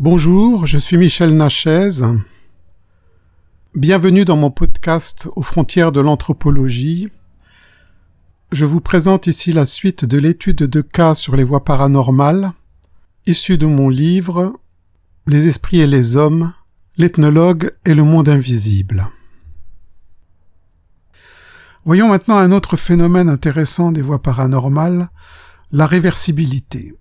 Bonjour, je suis Michel Nachez. Bienvenue dans mon podcast aux frontières de l'anthropologie. Je vous présente ici la suite de l'étude de cas sur les voies paranormales, issue de mon livre Les esprits et les hommes, l'ethnologue et le monde invisible. Voyons maintenant un autre phénomène intéressant des voies paranormales, la réversibilité.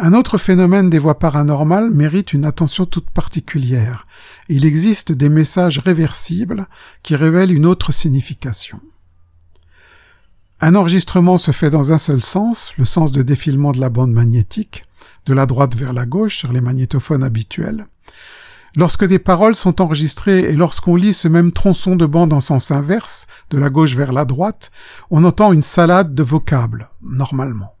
Un autre phénomène des voies paranormales mérite une attention toute particulière. Il existe des messages réversibles qui révèlent une autre signification. Un enregistrement se fait dans un seul sens, le sens de défilement de la bande magnétique, de la droite vers la gauche sur les magnétophones habituels. Lorsque des paroles sont enregistrées et lorsqu'on lit ce même tronçon de bande en sens inverse, de la gauche vers la droite, on entend une salade de vocables, normalement.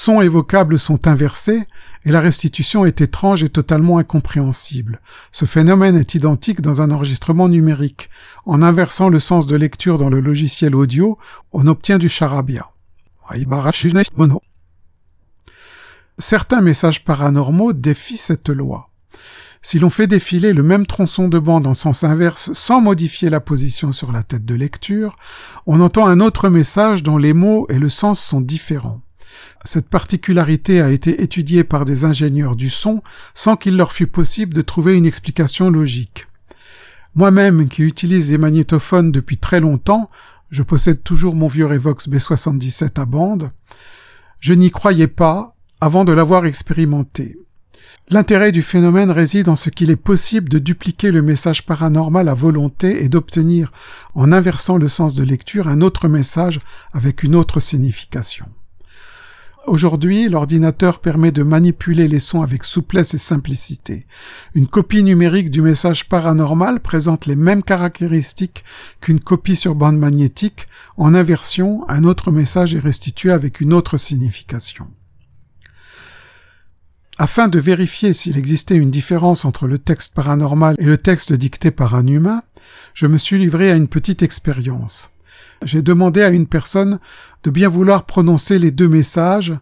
Sons et vocables sont inversés, et la restitution est étrange et totalement incompréhensible. Ce phénomène est identique dans un enregistrement numérique. En inversant le sens de lecture dans le logiciel audio, on obtient du charabia. Certains messages paranormaux défient cette loi. Si l'on fait défiler le même tronçon de bande en sens inverse sans modifier la position sur la tête de lecture, on entend un autre message dont les mots et le sens sont différents. Cette particularité a été étudiée par des ingénieurs du son sans qu'il leur fût possible de trouver une explication logique. Moi-même, qui utilise des magnétophones depuis très longtemps, je possède toujours mon vieux Revox B77 à bande, je n'y croyais pas avant de l'avoir expérimenté. L'intérêt du phénomène réside en ce qu'il est possible de dupliquer le message paranormal à volonté et d'obtenir, en inversant le sens de lecture, un autre message avec une autre signification. Aujourd'hui, l'ordinateur permet de manipuler les sons avec souplesse et simplicité. Une copie numérique du message paranormal présente les mêmes caractéristiques qu'une copie sur bande magnétique. En inversion, un autre message est restitué avec une autre signification. Afin de vérifier s'il existait une différence entre le texte paranormal et le texte dicté par un humain, je me suis livré à une petite expérience. J'ai demandé à une personne de bien vouloir prononcer les deux messages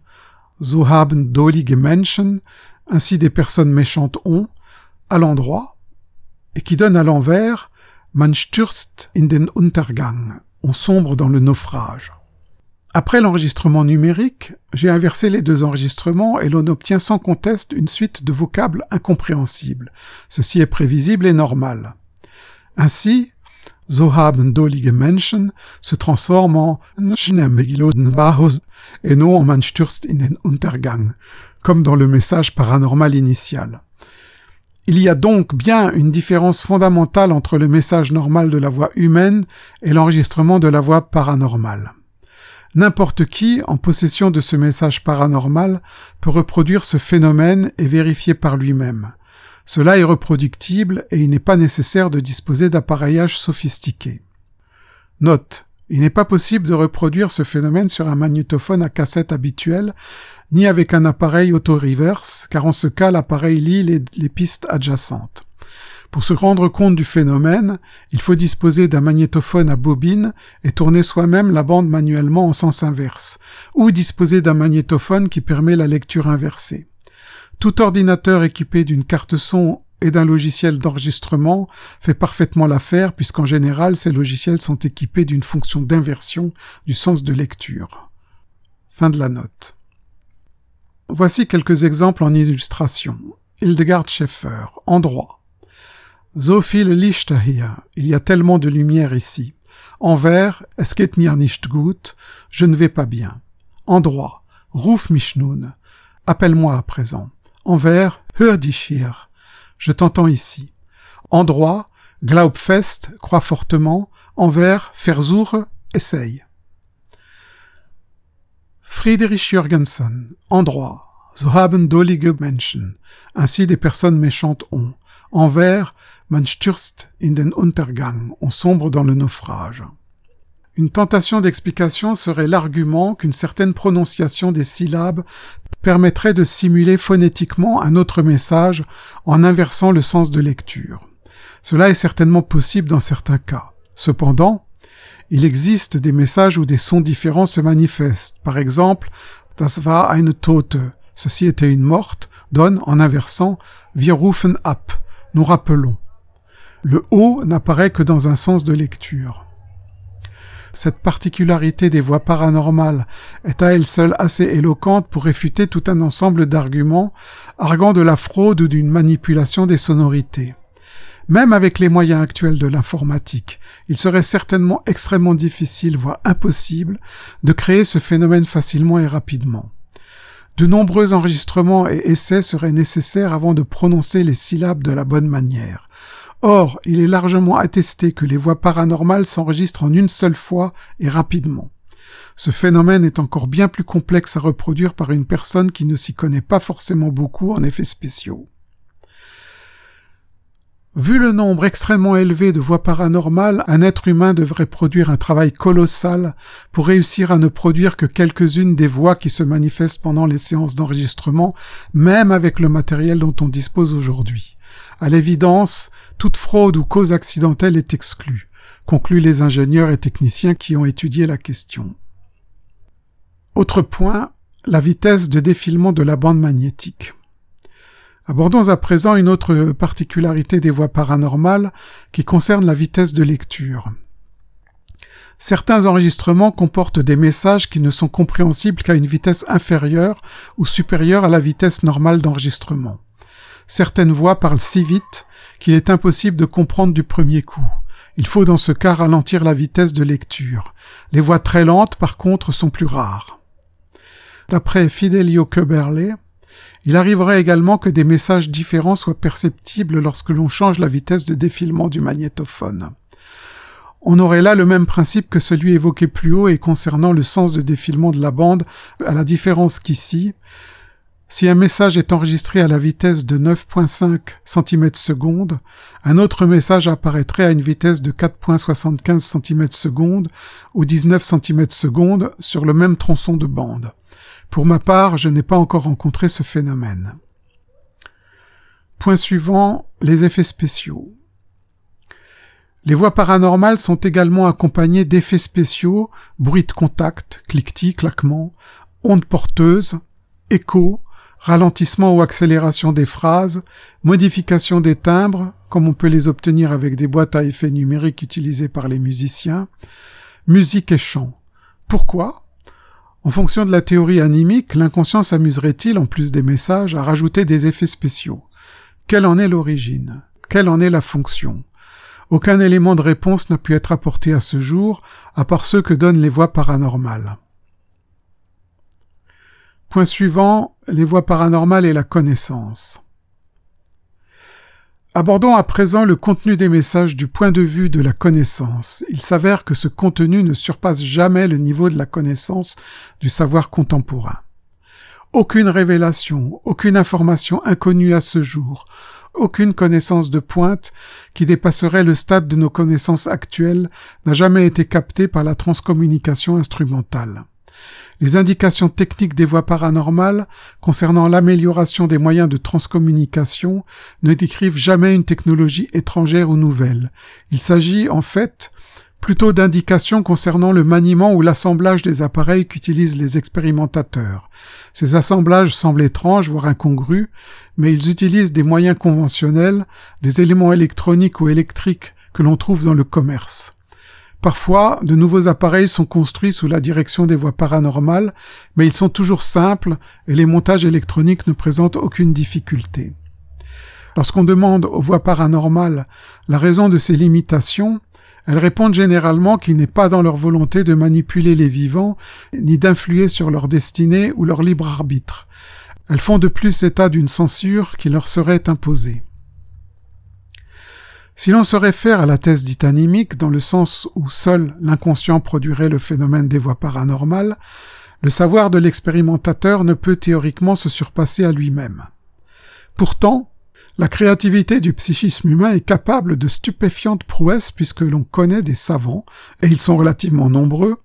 So haben dolige Menschen, ainsi des personnes méchantes ont, à l'endroit, et qui donne à l'envers Man stürzt in den Untergang, on sombre dans le naufrage. Après l'enregistrement numérique, j'ai inversé les deux enregistrements et l'on obtient sans conteste une suite de vocables incompréhensibles. Ceci est prévisible et normal. Ainsi, so haben dolige Menschen se transforme en et non en man stürzt in den Untergang, comme dans le message paranormal initial. Il y a donc bien une différence fondamentale entre le message normal de la voix humaine et l'enregistrement de la voix paranormale. N'importe qui, en possession de ce message paranormal, peut reproduire ce phénomène et vérifier par lui-même. Cela est reproductible et il n'est pas nécessaire de disposer d'appareillage sophistiqué. Note. Il n'est pas possible de reproduire ce phénomène sur un magnétophone à cassette habituel, ni avec un appareil auto-reverse, car en ce cas l'appareil lit les pistes adjacentes. Pour se rendre compte du phénomène, il faut disposer d'un magnétophone à bobine et tourner soi-même la bande manuellement en sens inverse, ou disposer d'un magnétophone qui permet la lecture inversée. Tout ordinateur équipé d'une carte son et d'un logiciel d'enregistrement fait parfaitement l'affaire puisqu'en général ces logiciels sont équipés d'une fonction d'inversion du sens de lecture. Fin de la note. Voici quelques exemples en illustration. Hildegard Schaeffer, endroit. So viel Licht hier, il y a tellement de lumière ici. Envers, es geht mir nicht gut, je ne vais pas bien. Endroit, ruf mich nun, appelle-moi à présent. Envers, hier. Je t'entends ici. Endroit, Glaubfest, crois fortement. Envers, Versuche, essaye. Friedrich Jürgensen. Endroit. So haben dolige Menschen. Ainsi des personnes méchantes ont. Envers, man stürzt in den Untergang. On sombre dans le naufrage. Une tentation d'explication serait l'argument qu'une certaine prononciation des syllabes permettrait de simuler phonétiquement un autre message en inversant le sens de lecture. Cela est certainement possible dans certains cas. Cependant, il existe des messages où des sons différents se manifestent. Par exemple, Das war eine Tote, ceci était une morte, donne, en inversant, wir rufen ab, nous rappelons. Le O n'apparaît que dans un sens de lecture. Cette particularité des voix paranormales est à elle seule assez éloquente pour réfuter tout un ensemble d'arguments arguant de la fraude ou d'une manipulation des sonorités. Même avec les moyens actuels de l'informatique, il serait certainement extrêmement difficile, voire impossible, de créer ce phénomène facilement et rapidement. De nombreux enregistrements et essais seraient nécessaires avant de prononcer les syllabes de la bonne manière. Or, il est largement attesté que les voix paranormales s'enregistrent en une seule fois et rapidement. Ce phénomène est encore bien plus complexe à reproduire par une personne qui ne s'y connaît pas forcément beaucoup en effets spéciaux. Vu le nombre extrêmement élevé de voix paranormales, un être humain devrait produire un travail colossal pour réussir à ne produire que quelques-unes des voix qui se manifestent pendant les séances d'enregistrement, même avec le matériel dont on dispose aujourd'hui. À l'évidence, toute fraude ou cause accidentelle est exclue, concluent les ingénieurs et techniciens qui ont étudié la question. Autre point, la vitesse de défilement de la bande magnétique. Abordons à présent une autre particularité des voix paranormales qui concerne la vitesse de lecture. Certains enregistrements comportent des messages qui ne sont compréhensibles qu'à une vitesse inférieure ou supérieure à la vitesse normale d'enregistrement. Certaines voix parlent si vite qu'il est impossible de comprendre du premier coup. Il faut dans ce cas ralentir la vitesse de lecture. Les voix très lentes, par contre, sont plus rares. D'après Fidelio Köberle, il arriverait également que des messages différents soient perceptibles lorsque l'on change la vitesse de défilement du magnétophone. On aurait là le même principe que celui évoqué plus haut et concernant le sens de défilement de la bande, à la différence qu'ici, si un message est enregistré à la vitesse de 9.5 cm seconde, un autre message apparaîtrait à une vitesse de 4.75 cm seconde ou 19 cm seconde sur le même tronçon de bande. Pour ma part, je n'ai pas encore rencontré ce phénomène. Point suivant, les effets spéciaux. Les voix paranormales sont également accompagnées d'effets spéciaux, bruit de contact, cliquetis, claquements, ondes porteuses, échos, ralentissement ou accélération des phrases, modification des timbres, comme on peut les obtenir avec des boîtes à effets numériques utilisées par les musiciens, musique et chant. Pourquoi? En fonction de la théorie animique, l'inconscient s'amuserait-il, en plus des messages, à rajouter des effets spéciaux? Quelle en est l'origine? Quelle en est la fonction? Aucun élément de réponse n'a pu être apporté à ce jour, à part ceux que donnent les voix paranormales. Point suivant, les voix paranormales et la connaissance. Abordons à présent le contenu des messages du point de vue de la connaissance. Il s'avère que ce contenu ne surpasse jamais le niveau de la connaissance du savoir contemporain. Aucune révélation, aucune information inconnue à ce jour, aucune connaissance de pointe qui dépasserait le stade de nos connaissances actuelles n'a jamais été captée par la transcommunication instrumentale. Les indications techniques des voies paranormales concernant l'amélioration des moyens de transcommunication ne décrivent jamais une technologie étrangère ou nouvelle. Il s'agit, en fait, plutôt d'indications concernant le maniement ou l'assemblage des appareils qu'utilisent les expérimentateurs. Ces assemblages semblent étranges, voire incongrus, mais ils utilisent des moyens conventionnels, des éléments électroniques ou électriques que l'on trouve dans le commerce. Parfois, de nouveaux appareils sont construits sous la direction des voies paranormales, mais ils sont toujours simples et les montages électroniques ne présentent aucune difficulté. Lorsqu'on demande aux voies paranormales la raison de ces limitations, elles répondent généralement qu'il n'est pas dans leur volonté de manipuler les vivants, ni d'influer sur leur destinée ou leur libre arbitre. Elles font de plus état d'une censure qui leur serait imposée. Si l'on se réfère à la thèse dite animique, dans le sens où seul l'inconscient produirait le phénomène des voies paranormales, le savoir de l'expérimentateur ne peut théoriquement se surpasser à lui-même. Pourtant, la créativité du psychisme humain est capable de stupéfiantes prouesses puisque l'on connaît des savants, et ils sont relativement nombreux,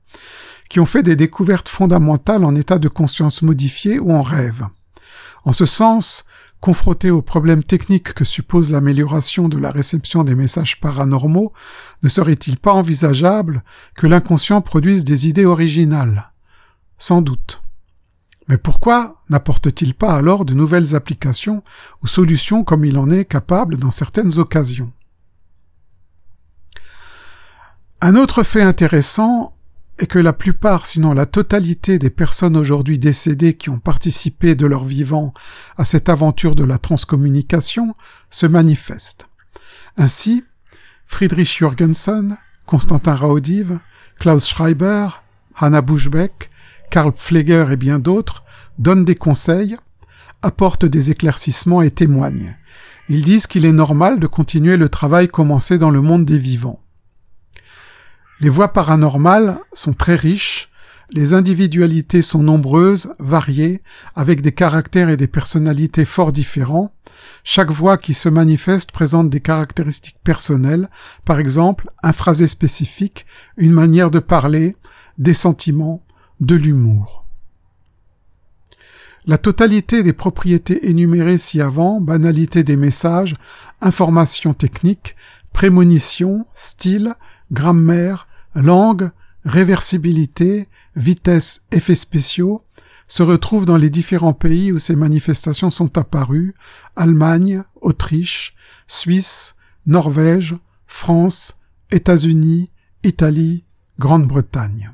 qui ont fait des découvertes fondamentales en état de conscience modifié ou en rêve. En ce sens, Confronté aux problèmes techniques que suppose l'amélioration de la réception des messages paranormaux, ne serait-il pas envisageable que l'inconscient produise des idées originales? Sans doute. Mais pourquoi n'apporte-t-il pas alors de nouvelles applications ou solutions comme il en est capable dans certaines occasions? Un autre fait intéressant est que la plupart, sinon la totalité des personnes aujourd'hui décédées qui ont participé de leur vivant à cette aventure de la transcommunication se manifestent. Ainsi, Friedrich Jürgensen, Constantin Raudive, Klaus Schreiber, Hanna Buschbeck, Karl Pfleger et bien d'autres donnent des conseils, apportent des éclaircissements et témoignent. Ils disent qu'il est normal de continuer le travail commencé dans le monde des vivants. Les voies paranormales sont très riches, les individualités sont nombreuses, variées, avec des caractères et des personnalités fort différents. Chaque voix qui se manifeste présente des caractéristiques personnelles, par exemple un phrasé spécifique, une manière de parler, des sentiments, de l'humour. La totalité des propriétés énumérées ci-avant, banalité des messages, informations techniques, prémonitions, style, grammaire, langue, réversibilité, vitesse, effets spéciaux, se retrouvent dans les différents pays où ces manifestations sont apparues, Allemagne, Autriche, Suisse, Norvège, France, États-Unis, Italie, Grande-Bretagne.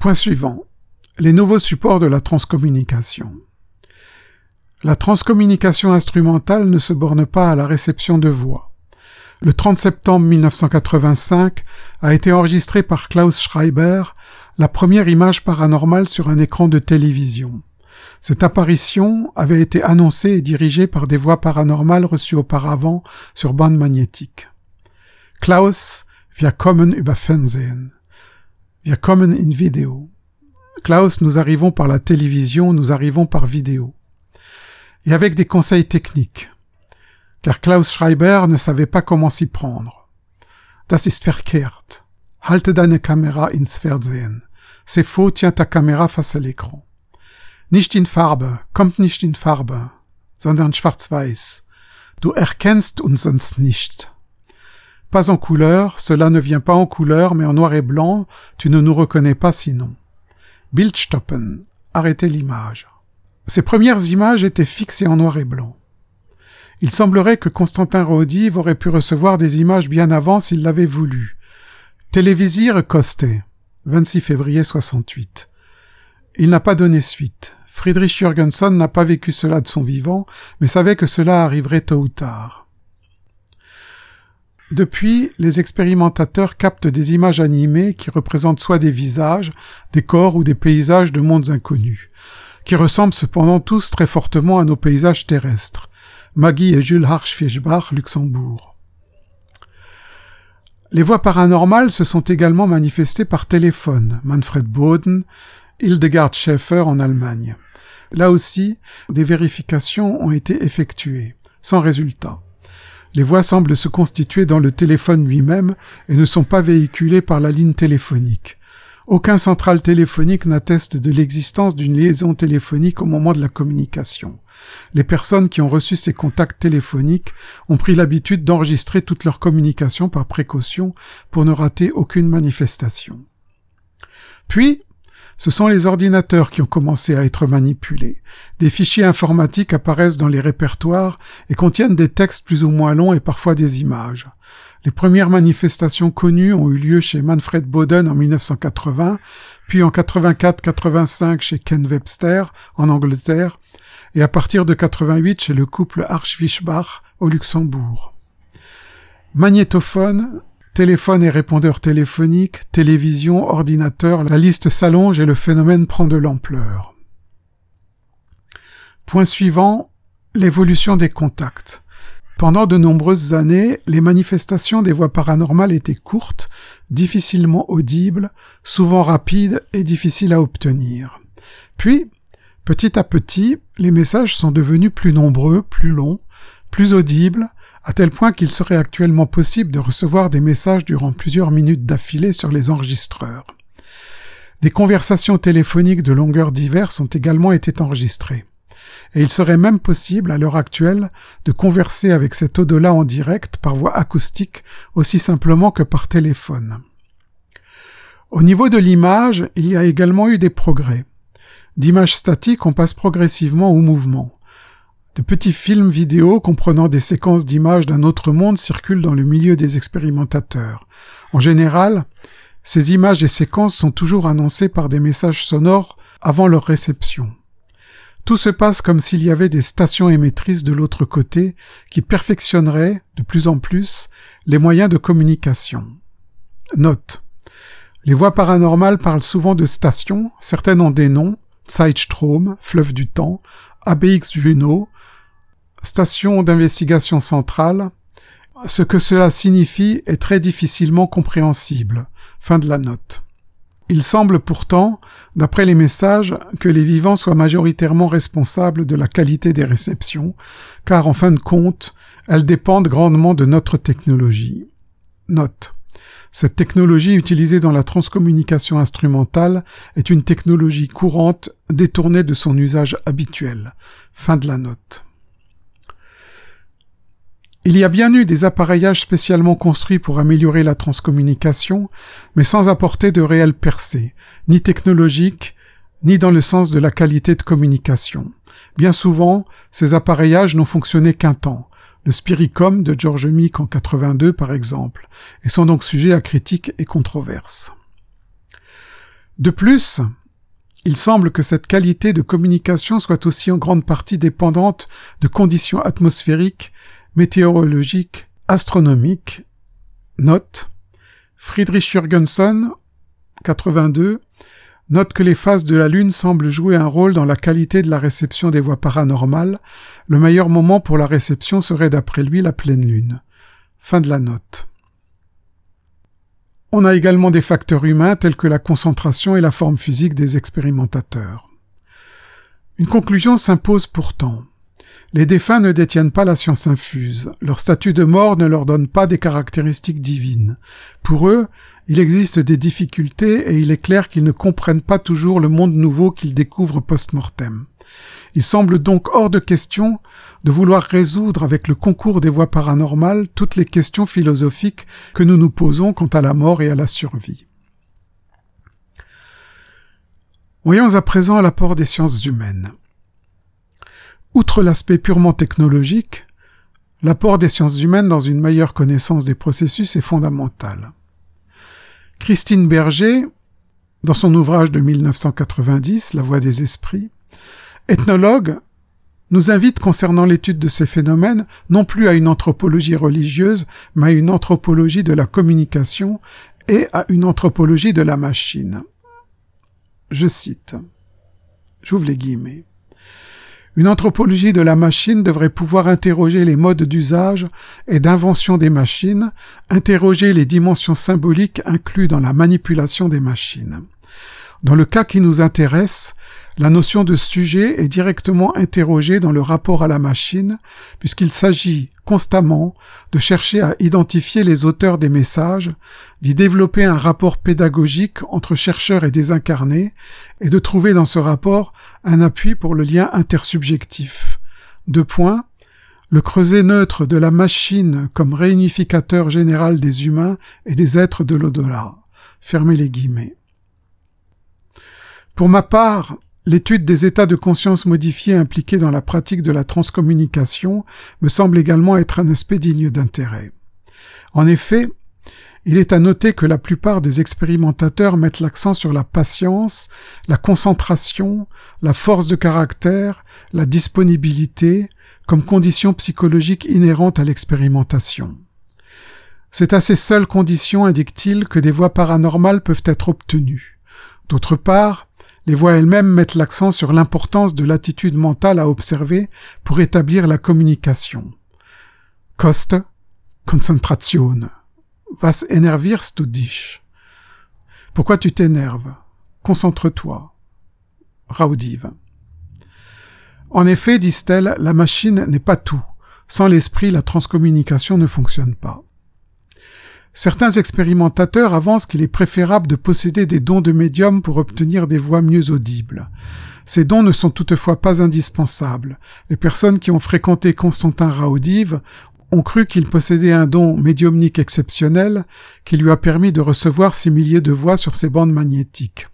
Point suivant. Les nouveaux supports de la transcommunication. La transcommunication instrumentale ne se borne pas à la réception de voix. Le 30 septembre 1985 a été enregistré par Klaus Schreiber la première image paranormale sur un écran de télévision. Cette apparition avait été annoncée et dirigée par des voix paranormales reçues auparavant sur bande magnétique. Klaus, wir kommen über Fernsehen. Wir kommen in Video. Klaus, nous arrivons par la télévision, nous arrivons par vidéo. Et avec des conseils techniques car Klaus Schreiber ne savait pas comment s'y prendre. Das ist verkehrt. Halte deine Kamera ins Fernsehen. C'est faux, tiens ta caméra face à l'écran. Nicht in Farbe, kommt nicht in Farbe, sondern schwarz-weiß. Du erkennst uns sonst nicht. Pas en couleur, cela ne vient pas en couleur, mais en noir et blanc, tu ne nous reconnais pas sinon. Bildstoppen, arrêtez l'image. Ces premières images étaient fixées en noir et blanc. Il semblerait que Constantin Rodive aurait pu recevoir des images bien avant s'il l'avait voulu. Télévisir Costé, 26 février 68. Il n'a pas donné suite. Friedrich Jürgensen n'a pas vécu cela de son vivant, mais savait que cela arriverait tôt ou tard. Depuis, les expérimentateurs captent des images animées qui représentent soit des visages, des corps ou des paysages de mondes inconnus, qui ressemblent cependant tous très fortement à nos paysages terrestres. Maggie et Jules Harsch-Fischbach, Luxembourg. Les voix paranormales se sont également manifestées par téléphone, Manfred Boden, Hildegard Schäfer en Allemagne. Là aussi, des vérifications ont été effectuées, sans résultat. Les voix semblent se constituer dans le téléphone lui-même et ne sont pas véhiculées par la ligne téléphonique. Aucun central téléphonique n'atteste de l'existence d'une liaison téléphonique au moment de la communication. Les personnes qui ont reçu ces contacts téléphoniques ont pris l'habitude d'enregistrer toutes leurs communications par précaution pour ne rater aucune manifestation. Puis, ce sont les ordinateurs qui ont commencé à être manipulés. Des fichiers informatiques apparaissent dans les répertoires et contiennent des textes plus ou moins longs et parfois des images. Les premières manifestations connues ont eu lieu chez Manfred Boden en 1980, puis en 84-85 chez Ken Webster en Angleterre, et à partir de 88 chez le couple Archwischbach au Luxembourg. Magnétophone, téléphone et répondeur téléphonique, télévision, ordinateur, la liste s'allonge et le phénomène prend de l'ampleur. Point suivant, l'évolution des contacts. Pendant de nombreuses années, les manifestations des voix paranormales étaient courtes, difficilement audibles, souvent rapides et difficiles à obtenir. Puis, petit à petit, les messages sont devenus plus nombreux, plus longs, plus audibles, à tel point qu'il serait actuellement possible de recevoir des messages durant plusieurs minutes d'affilée sur les enregistreurs. Des conversations téléphoniques de longueurs diverses ont également été enregistrées et il serait même possible à l'heure actuelle de converser avec cet au-delà en direct par voie acoustique aussi simplement que par téléphone. Au niveau de l'image, il y a également eu des progrès. D'images statiques, on passe progressivement au mouvement. De petits films vidéo comprenant des séquences d'images d'un autre monde circulent dans le milieu des expérimentateurs. En général, ces images et séquences sont toujours annoncées par des messages sonores avant leur réception. Tout se passe comme s'il y avait des stations émettrices de l'autre côté qui perfectionneraient, de plus en plus, les moyens de communication. Note. Les voix paranormales parlent souvent de stations, certaines ont des noms, Zeitstrom, fleuve du temps, ABX Juno, station d'investigation centrale. Ce que cela signifie est très difficilement compréhensible. Fin de la note. Il semble pourtant, d'après les messages, que les vivants soient majoritairement responsables de la qualité des réceptions, car en fin de compte, elles dépendent grandement de notre technologie. Note. Cette technologie utilisée dans la transcommunication instrumentale est une technologie courante détournée de son usage habituel. Fin de la note. Il y a bien eu des appareillages spécialement construits pour améliorer la transcommunication, mais sans apporter de réelles percées, ni technologiques, ni dans le sens de la qualité de communication. Bien souvent, ces appareillages n'ont fonctionné qu'un temps, le Spiricom de George Meek en 82 par exemple, et sont donc sujets à critiques et controverses. De plus, il semble que cette qualité de communication soit aussi en grande partie dépendante de conditions atmosphériques météorologique, astronomique. Note. Friedrich Jürgensen, 82, note que les phases de la Lune semblent jouer un rôle dans la qualité de la réception des voix paranormales. Le meilleur moment pour la réception serait d'après lui la pleine Lune. Fin de la note. On a également des facteurs humains tels que la concentration et la forme physique des expérimentateurs. Une conclusion s'impose pourtant. Les défunts ne détiennent pas la science infuse. Leur statut de mort ne leur donne pas des caractéristiques divines. Pour eux, il existe des difficultés et il est clair qu'ils ne comprennent pas toujours le monde nouveau qu'ils découvrent post-mortem. Il semble donc hors de question de vouloir résoudre avec le concours des voies paranormales toutes les questions philosophiques que nous nous posons quant à la mort et à la survie. Voyons à présent l'apport des sciences humaines. Outre l'aspect purement technologique, l'apport des sciences humaines dans une meilleure connaissance des processus est fondamental. Christine Berger, dans son ouvrage de 1990, La voix des esprits, ethnologue, nous invite concernant l'étude de ces phénomènes non plus à une anthropologie religieuse, mais à une anthropologie de la communication et à une anthropologie de la machine. Je cite. J'ouvre les guillemets. Une anthropologie de la machine devrait pouvoir interroger les modes d'usage et d'invention des machines, interroger les dimensions symboliques incluses dans la manipulation des machines. Dans le cas qui nous intéresse, la notion de sujet est directement interrogée dans le rapport à la machine, puisqu'il s'agit constamment de chercher à identifier les auteurs des messages, d'y développer un rapport pédagogique entre chercheurs et désincarnés, et de trouver dans ce rapport un appui pour le lien intersubjectif. Deux points. Le creuset neutre de la machine comme réunificateur général des humains et des êtres de l'au-delà. Fermez les guillemets. Pour ma part, L'étude des états de conscience modifiés impliqués dans la pratique de la transcommunication me semble également être un aspect digne d'intérêt. En effet, il est à noter que la plupart des expérimentateurs mettent l'accent sur la patience, la concentration, la force de caractère, la disponibilité, comme conditions psychologiques inhérentes à l'expérimentation. C'est à ces seules conditions, indique-t-il, que des voies paranormales peuvent être obtenues. D'autre part, les voix elles-mêmes mettent l'accent sur l'importance de l'attitude mentale à observer pour établir la communication. Koste, Concentration. Was énervierst du dich? Pourquoi tu t'énerves? Concentre-toi. Raudive. En effet, disent-elles, la machine n'est pas tout. Sans l'esprit, la transcommunication ne fonctionne pas. Certains expérimentateurs avancent qu'il est préférable de posséder des dons de médium pour obtenir des voix mieux audibles. Ces dons ne sont toutefois pas indispensables. Les personnes qui ont fréquenté Constantin Raudive ont cru qu'il possédait un don médiumnique exceptionnel qui lui a permis de recevoir ces milliers de voix sur ses bandes magnétiques.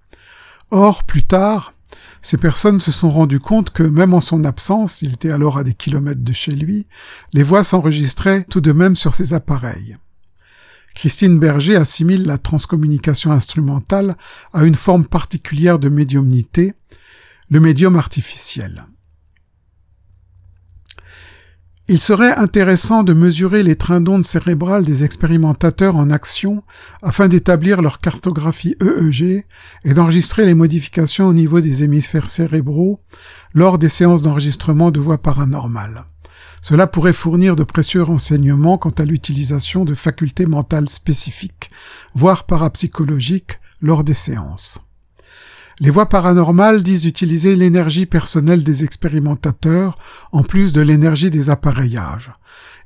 Or, plus tard, ces personnes se sont rendues compte que même en son absence, il était alors à des kilomètres de chez lui, les voix s'enregistraient tout de même sur ces appareils. Christine Berger assimile la transcommunication instrumentale à une forme particulière de médiumnité, le médium artificiel. Il serait intéressant de mesurer les trains d'ondes cérébrales des expérimentateurs en action afin d'établir leur cartographie EEG et d'enregistrer les modifications au niveau des hémisphères cérébraux lors des séances d'enregistrement de voix paranormales. Cela pourrait fournir de précieux renseignements quant à l'utilisation de facultés mentales spécifiques, voire parapsychologiques, lors des séances. Les voix paranormales disent utiliser l'énergie personnelle des expérimentateurs en plus de l'énergie des appareillages.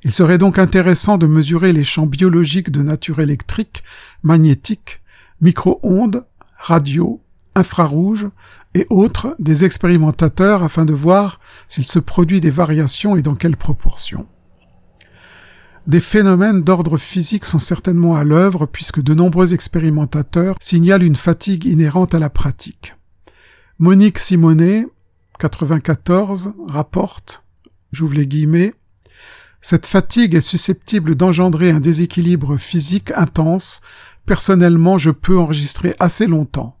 Il serait donc intéressant de mesurer les champs biologiques de nature électrique, magnétique, micro-ondes, radio, infrarouge et autres des expérimentateurs afin de voir s'il se produit des variations et dans quelles proportions. Des phénomènes d'ordre physique sont certainement à l'œuvre puisque de nombreux expérimentateurs signalent une fatigue inhérente à la pratique. Monique Simonet, 94, rapporte, j'ouvre les guillemets, cette fatigue est susceptible d'engendrer un déséquilibre physique intense. Personnellement, je peux enregistrer assez longtemps.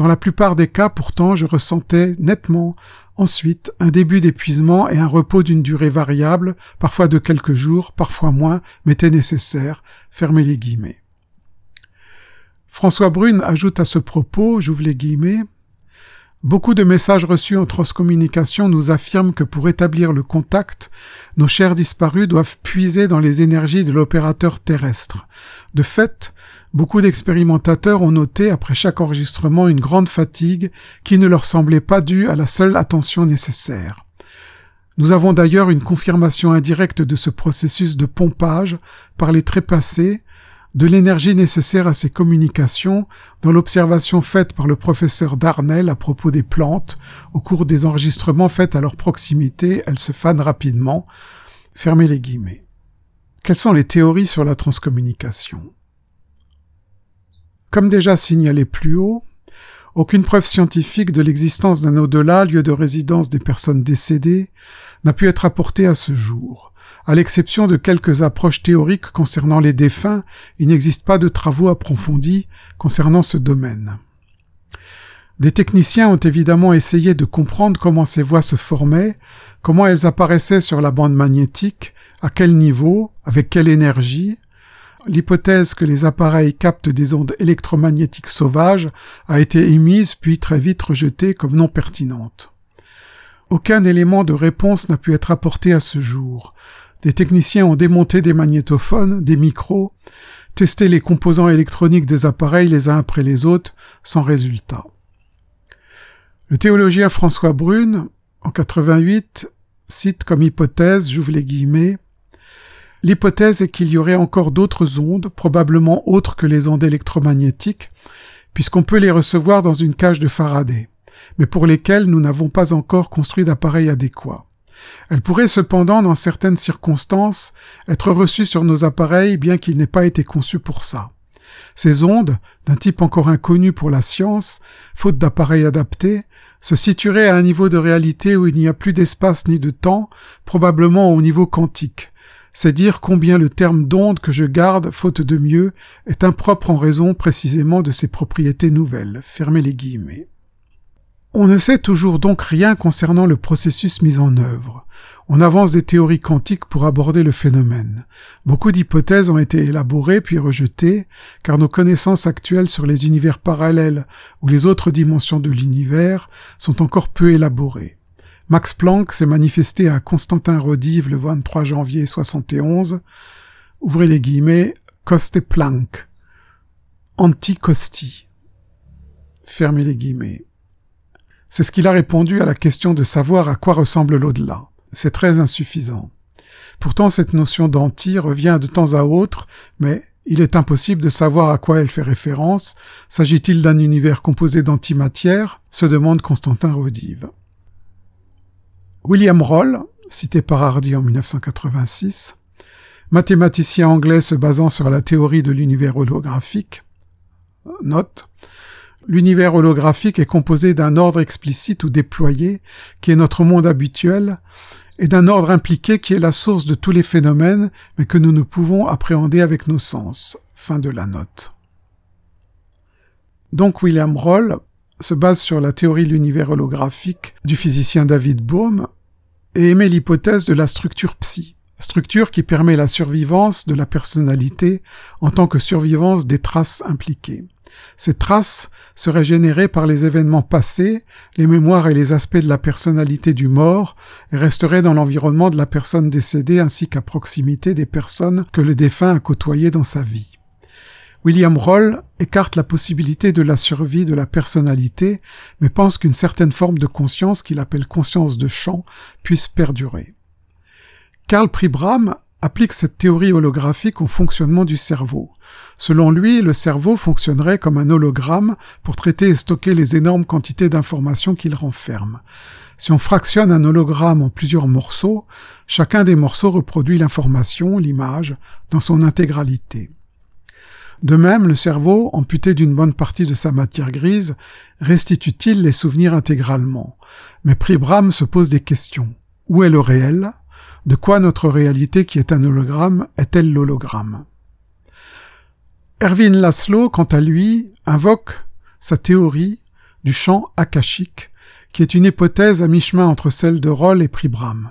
Dans la plupart des cas, pourtant, je ressentais nettement ensuite un début d'épuisement et un repos d'une durée variable, parfois de quelques jours, parfois moins, m'était nécessaire. Fermez les guillemets. François Brune ajoute à ce propos, j'ouvre les guillemets, Beaucoup de messages reçus en transcommunication nous affirment que pour établir le contact, nos chers disparus doivent puiser dans les énergies de l'opérateur terrestre. De fait, beaucoup d'expérimentateurs ont noté après chaque enregistrement une grande fatigue qui ne leur semblait pas due à la seule attention nécessaire. Nous avons d'ailleurs une confirmation indirecte de ce processus de pompage par les trépassés de l'énergie nécessaire à ces communications dans l'observation faite par le professeur Darnell à propos des plantes. Au cours des enregistrements faits à leur proximité, elles se fanent rapidement. Fermez les guillemets. Quelles sont les théories sur la transcommunication? Comme déjà signalé plus haut, aucune preuve scientifique de l'existence d'un au-delà, lieu de résidence des personnes décédées, n'a pu être apportée à ce jour. À l'exception de quelques approches théoriques concernant les défunts, il n'existe pas de travaux approfondis concernant ce domaine. Des techniciens ont évidemment essayé de comprendre comment ces voix se formaient, comment elles apparaissaient sur la bande magnétique, à quel niveau, avec quelle énergie. L'hypothèse que les appareils captent des ondes électromagnétiques sauvages a été émise puis très vite rejetée comme non pertinente. Aucun élément de réponse n'a pu être apporté à ce jour. Des techniciens ont démonté des magnétophones, des micros, testé les composants électroniques des appareils les uns après les autres, sans résultat. Le théologien François Brune, en 88, cite comme hypothèse, j'ouvre les guillemets, L'hypothèse est qu'il y aurait encore d'autres ondes, probablement autres que les ondes électromagnétiques, puisqu'on peut les recevoir dans une cage de Faraday, mais pour lesquelles nous n'avons pas encore construit d'appareil adéquat. Elle pourrait cependant, dans certaines circonstances, être reçue sur nos appareils bien qu'il n'ait pas été conçu pour ça. Ces ondes, d'un type encore inconnu pour la science, faute d'appareils adaptés, se situeraient à un niveau de réalité où il n'y a plus d'espace ni de temps, probablement au niveau quantique. C'est dire combien le terme d'onde que je garde, faute de mieux, est impropre en raison précisément de ses propriétés nouvelles. Fermez les guillemets. On ne sait toujours donc rien concernant le processus mis en œuvre. On avance des théories quantiques pour aborder le phénomène. Beaucoup d'hypothèses ont été élaborées puis rejetées, car nos connaissances actuelles sur les univers parallèles ou les autres dimensions de l'univers sont encore peu élaborées. Max Planck s'est manifesté à Constantin Rodive le 23 janvier 71. Ouvrez les guillemets, Coste Planck. Anti-Costi. Fermez les guillemets. C'est ce qu'il a répondu à la question de savoir à quoi ressemble l'au-delà. C'est très insuffisant. Pourtant, cette notion d'anti revient de temps à autre, mais il est impossible de savoir à quoi elle fait référence. S'agit-il d'un univers composé d'antimatière? Se demande Constantin Rodive. William Roll, cité par Hardy en 1986, mathématicien anglais se basant sur la théorie de l'univers holographique, note l'univers holographique est composé d'un ordre explicite ou déployé, qui est notre monde habituel, et d'un ordre impliqué qui est la source de tous les phénomènes, mais que nous ne pouvons appréhender avec nos sens. Fin de la note. Donc William Roll se base sur la théorie de l'univers holographique du physicien David Bohm et émet l'hypothèse de la structure psy, structure qui permet la survivance de la personnalité en tant que survivance des traces impliquées. Ces traces seraient générées par les événements passés, les mémoires et les aspects de la personnalité du mort, et resteraient dans l'environnement de la personne décédée ainsi qu'à proximité des personnes que le défunt a côtoyées dans sa vie. William Roll écarte la possibilité de la survie de la personnalité, mais pense qu'une certaine forme de conscience, qu'il appelle conscience de champ, puisse perdurer. Karl Pribram applique cette théorie holographique au fonctionnement du cerveau. Selon lui, le cerveau fonctionnerait comme un hologramme pour traiter et stocker les énormes quantités d'informations qu'il renferme. Si on fractionne un hologramme en plusieurs morceaux, chacun des morceaux reproduit l'information, l'image, dans son intégralité. De même, le cerveau, amputé d'une bonne partie de sa matière grise, restitue-t-il les souvenirs intégralement? Mais Pribram se pose des questions. Où est le réel? De quoi notre réalité qui est un hologramme est-elle l'hologramme? Erwin Laszlo, quant à lui, invoque sa théorie du champ akashique, qui est une hypothèse à mi-chemin entre celle de Roll et Pribram.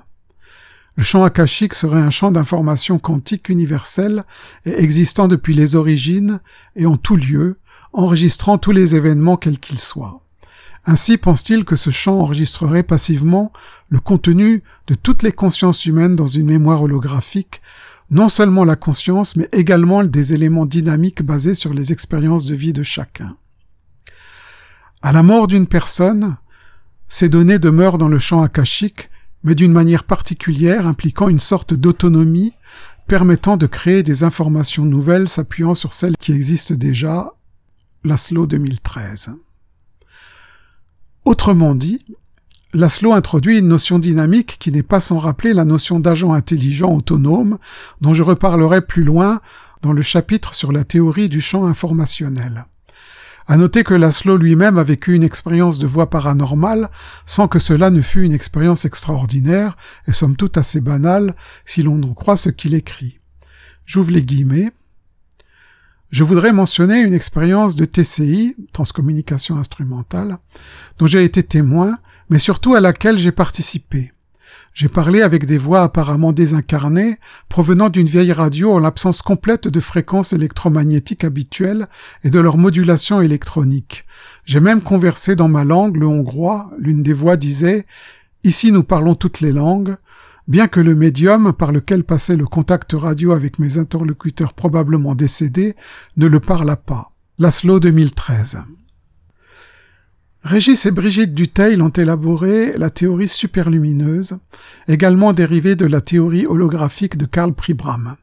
Le champ akashique serait un champ d'information quantique universel et existant depuis les origines et en tout lieu, enregistrant tous les événements quels qu'ils soient. Ainsi pense-t-il que ce champ enregistrerait passivement le contenu de toutes les consciences humaines dans une mémoire holographique, non seulement la conscience, mais également des éléments dynamiques basés sur les expériences de vie de chacun. À la mort d'une personne, ces données demeurent dans le champ akashique, mais d'une manière particulière impliquant une sorte d'autonomie permettant de créer des informations nouvelles s'appuyant sur celles qui existent déjà. Laszlo 2013. Autrement dit, Laszlo introduit une notion dynamique qui n'est pas sans rappeler la notion d'agent intelligent autonome dont je reparlerai plus loin dans le chapitre sur la théorie du champ informationnel. À noter que Laszlo lui-même a vécu une expérience de voix paranormale sans que cela ne fût une expérience extraordinaire et somme toute assez banale si l'on en croit ce qu'il écrit. J'ouvre les guillemets. Je voudrais mentionner une expérience de TCI, transcommunication instrumentale, dont j'ai été témoin, mais surtout à laquelle j'ai participé. J'ai parlé avec des voix apparemment désincarnées, provenant d'une vieille radio en l'absence complète de fréquences électromagnétiques habituelles et de leur modulation électronique. J'ai même conversé dans ma langue, le hongrois, l'une des voix disait Ici nous parlons toutes les langues, bien que le médium par lequel passait le contact radio avec mes interlocuteurs probablement décédés ne le parla pas. Laszlo 2013. Régis et Brigitte Duteil ont élaboré la théorie superlumineuse, également dérivée de la théorie holographique de Karl Pribram.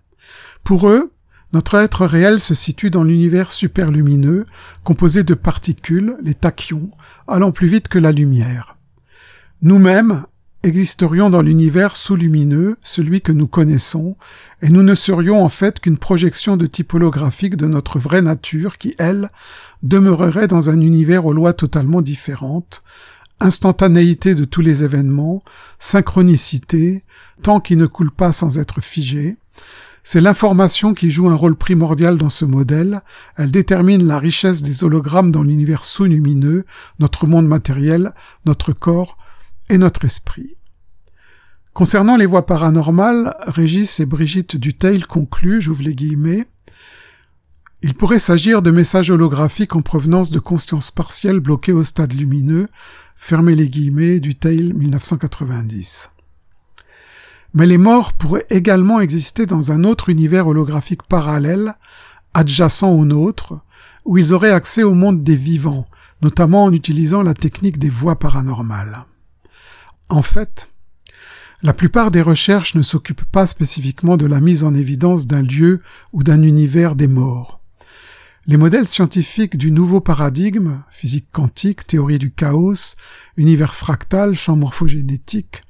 Pour eux, notre être réel se situe dans l'univers superlumineux, composé de particules, les tachyons, allant plus vite que la lumière. Nous-mêmes, existerions dans l'univers sous-lumineux, celui que nous connaissons, et nous ne serions en fait qu'une projection de type holographique de notre vraie nature qui, elle, demeurerait dans un univers aux lois totalement différentes, instantanéité de tous les événements, synchronicité, temps qui ne coule pas sans être figé, c'est l'information qui joue un rôle primordial dans ce modèle, elle détermine la richesse des hologrammes dans l'univers sous-lumineux, notre monde matériel, notre corps, et notre esprit. Concernant les voix paranormales, Régis et Brigitte Duteil concluent, j'ouvre les guillemets, il pourrait s'agir de messages holographiques en provenance de conscience partielle bloquées au stade lumineux, fermez les guillemets, Duteil 1990. Mais les morts pourraient également exister dans un autre univers holographique parallèle, adjacent au nôtre, où ils auraient accès au monde des vivants, notamment en utilisant la technique des voix paranormales. En fait, la plupart des recherches ne s'occupent pas spécifiquement de la mise en évidence d'un lieu ou d'un univers des morts. Les modèles scientifiques du nouveau paradigme, physique quantique, théorie du chaos, univers fractal, champ morphogénétique,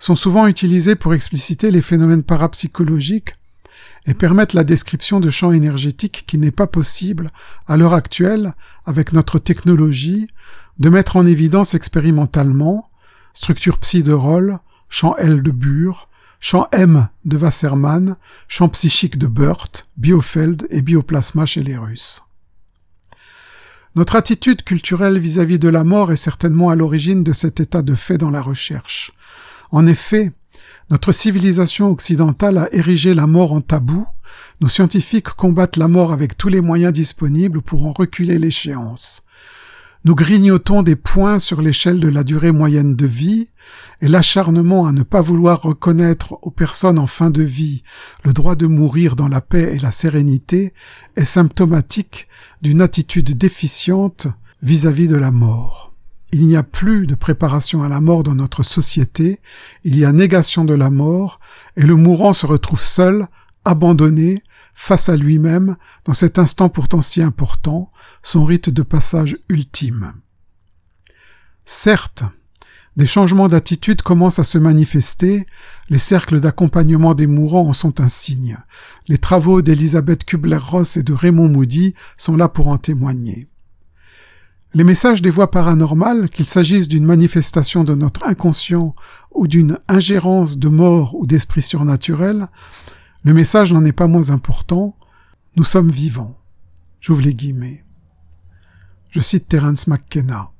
sont souvent utilisés pour expliciter les phénomènes parapsychologiques et permettent la description de champs énergétiques qui n'est pas possible, à l'heure actuelle, avec notre technologie, de mettre en évidence expérimentalement, structure psi de Roll, champ L de Bure, champ M de Wassermann, champ psychique de Burt, Biofeld et bioplasma chez les Russes. Notre attitude culturelle vis-à-vis de la mort est certainement à l'origine de cet état de fait dans la recherche. En effet, notre civilisation occidentale a érigé la mort en tabou, nos scientifiques combattent la mort avec tous les moyens disponibles pour en reculer l'échéance. Nous grignotons des points sur l'échelle de la durée moyenne de vie, et l'acharnement à ne pas vouloir reconnaître aux personnes en fin de vie le droit de mourir dans la paix et la sérénité est symptomatique d'une attitude déficiente vis-à-vis -vis de la mort. Il n'y a plus de préparation à la mort dans notre société, il y a négation de la mort, et le mourant se retrouve seul, abandonné, face à lui-même, dans cet instant pourtant si important, son rite de passage ultime. Certes, des changements d'attitude commencent à se manifester, les cercles d'accompagnement des mourants en sont un signe. Les travaux d'Elisabeth Kubler-Ross et de Raymond Moody sont là pour en témoigner. Les messages des voix paranormales, qu'il s'agisse d'une manifestation de notre inconscient ou d'une ingérence de mort ou d'esprit surnaturel, le message n'en est pas moins important. Nous sommes vivants. J'ouvre les guillemets. Je cite Terence McKenna.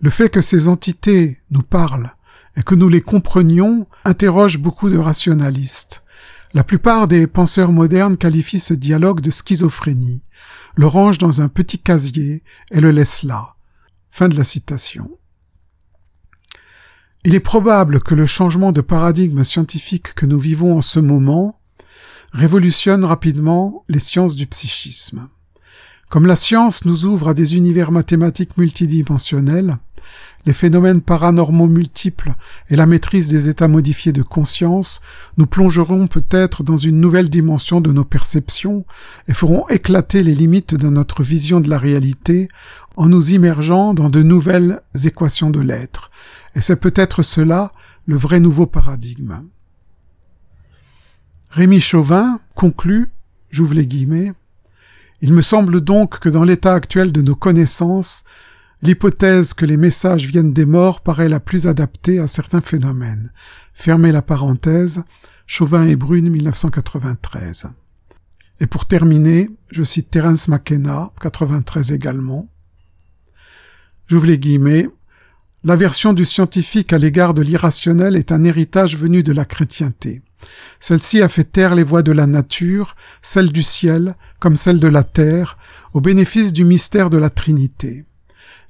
Le fait que ces entités nous parlent et que nous les comprenions interroge beaucoup de rationalistes. La plupart des penseurs modernes qualifient ce dialogue de schizophrénie, le rangent dans un petit casier et le laissent là. Fin de la citation. Il est probable que le changement de paradigme scientifique que nous vivons en ce moment révolutionne rapidement les sciences du psychisme. Comme la science nous ouvre à des univers mathématiques multidimensionnels, les phénomènes paranormaux multiples et la maîtrise des états modifiés de conscience, nous plongerons peut-être dans une nouvelle dimension de nos perceptions et ferons éclater les limites de notre vision de la réalité en nous immergeant dans de nouvelles équations de l'être. Et c'est peut-être cela le vrai nouveau paradigme. Rémi Chauvin conclut, j'ouvre les guillemets, il me semble donc que dans l'état actuel de nos connaissances, l'hypothèse que les messages viennent des morts paraît la plus adaptée à certains phénomènes. Fermez la parenthèse, Chauvin et Brune 1993. Et pour terminer, je cite Terence McKenna, 93 également. J'ouvre les guillemets. L'aversion du scientifique à l'égard de l'irrationnel est un héritage venu de la chrétienté. Celle-ci a fait taire les voix de la nature, celles du ciel, comme celles de la terre, au bénéfice du mystère de la Trinité.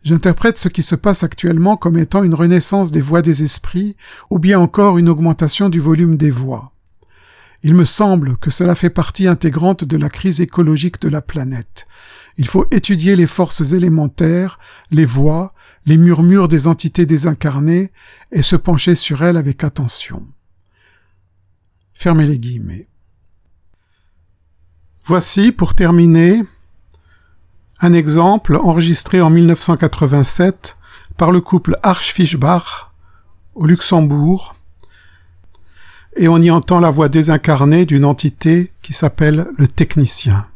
J'interprète ce qui se passe actuellement comme étant une renaissance des voix des esprits, ou bien encore une augmentation du volume des voix. Il me semble que cela fait partie intégrante de la crise écologique de la planète. Il faut étudier les forces élémentaires, les voix, les murmures des entités désincarnées, et se pencher sur elles avec attention. Fermez les guillemets. Voici, pour terminer, un exemple enregistré en 1987 par le couple Arch-Fischbach au Luxembourg, et on y entend la voix désincarnée d'une entité qui s'appelle le technicien.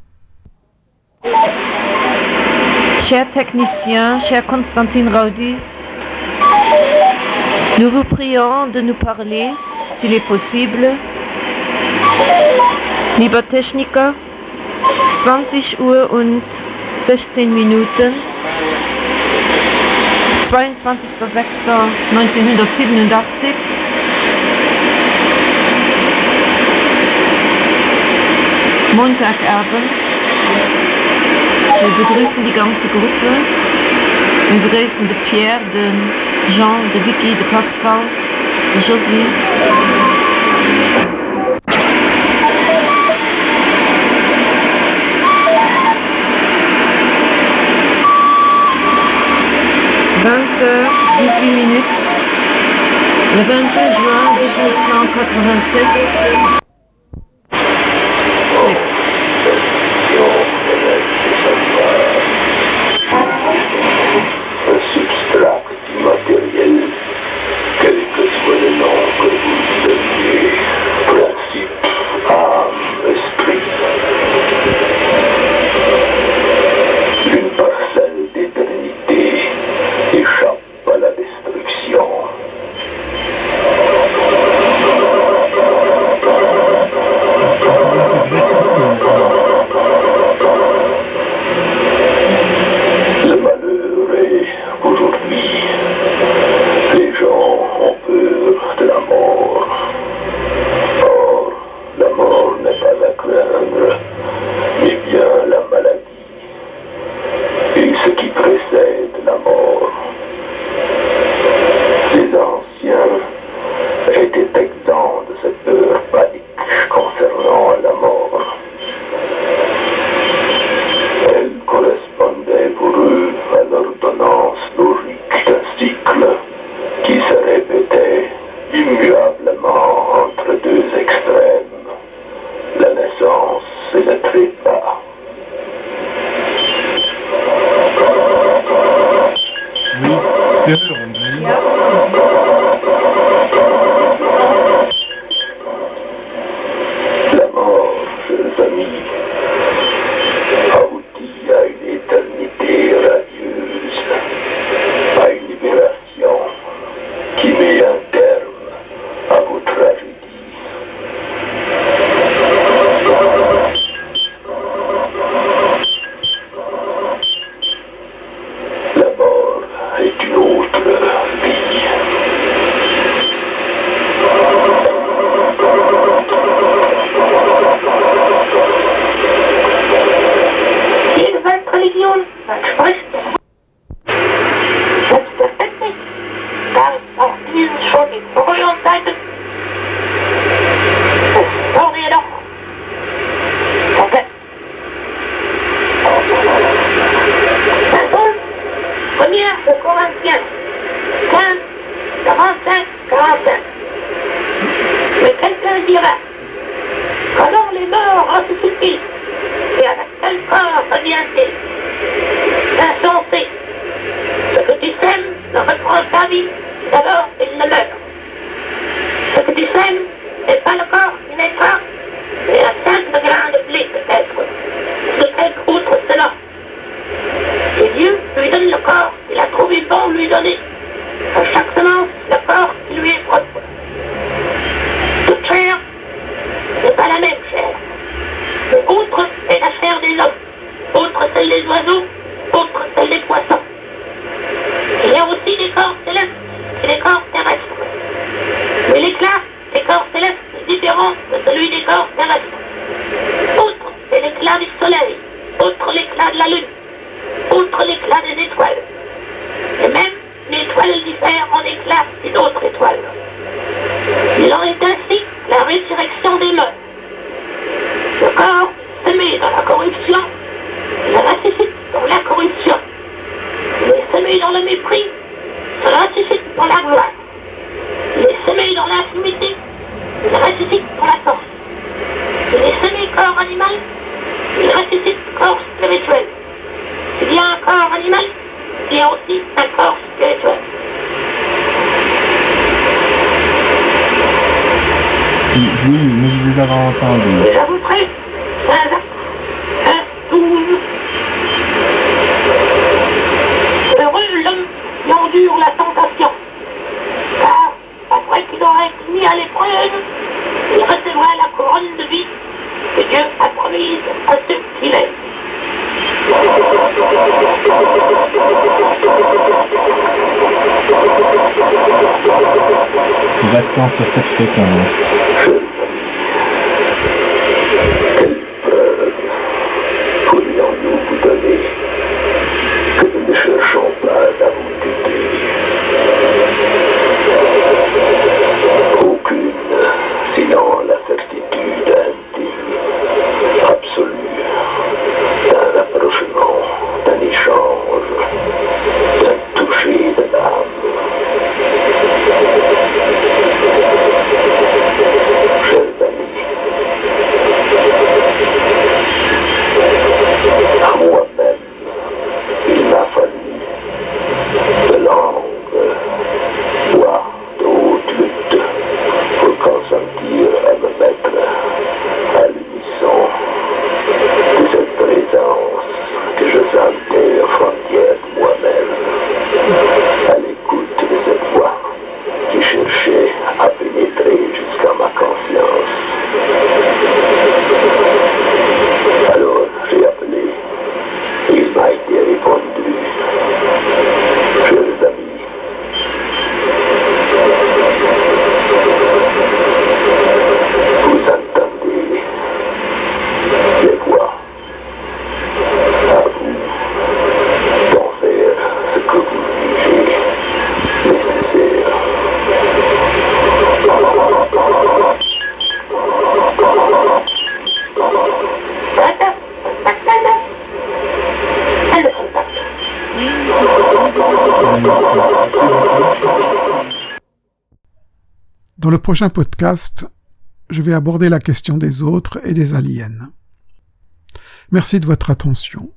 Cher technicien, cher Constantine Raudy, nous vous prions de nous parler, s'il est possible, Lieber Techniker, 20 Uhr und 16 Minuten, 22.06.1987. Montagabend. Wir begrüßen die ganze Gruppe. Wir begrüßen de Pierre, de Jean, de Vicky, de Pascal, de Josie. 18 minutes, le 22 juin 1987. Ressuscitent et avec quel corps revient-il Insensé. Ce que tu sèmes ne reprend pas vie, si d'abord il ne meurt. Ce que tu sèmes n'est pas le corps qui naîtra, mais un simple grain de blé peut-être, de quelque autre semence. Et Dieu lui donne le corps qu'il a trouvé bon lui donner. À chaque semence, le corps qui lui est propre. Toute chair n'est pas la même chair. Mais autre est des hommes, autre celle des oiseaux, autre celle des poissons. Il y a aussi des corps célestes et des corps terrestres. Mais l'éclat des corps célestes est différent de celui des corps terrestres. Autre est l'éclat du soleil, autre l'éclat de la lune, autre l'éclat des étoiles. Et même une étoile diffère en éclat d'une autre étoile. Il en est ainsi la résurrection des morts. Le corps semé dans la corruption, il ressuscite dans la corruption. Il est semé dans le mépris, il ressuscite dans la gloire. Il est semé dans l'infimité, il ressuscite dans la force. Il est semé corps animal, il ressuscite corps spirituel. S'il y a un corps animal, il y a aussi un corps spirituel. Oui, oui, mais je vous avais entendu. Et j'ajouterai Saint Jacques 1, 12. Heureux l'homme qui endure la tentation, car après qu'il aura été mis à l'épreuve, la couronne de vie que Dieu a promise à ceux qui l'aiment. Restons sur cette fréquence. Dans le prochain podcast, je vais aborder la question des autres et des aliens. Merci de votre attention.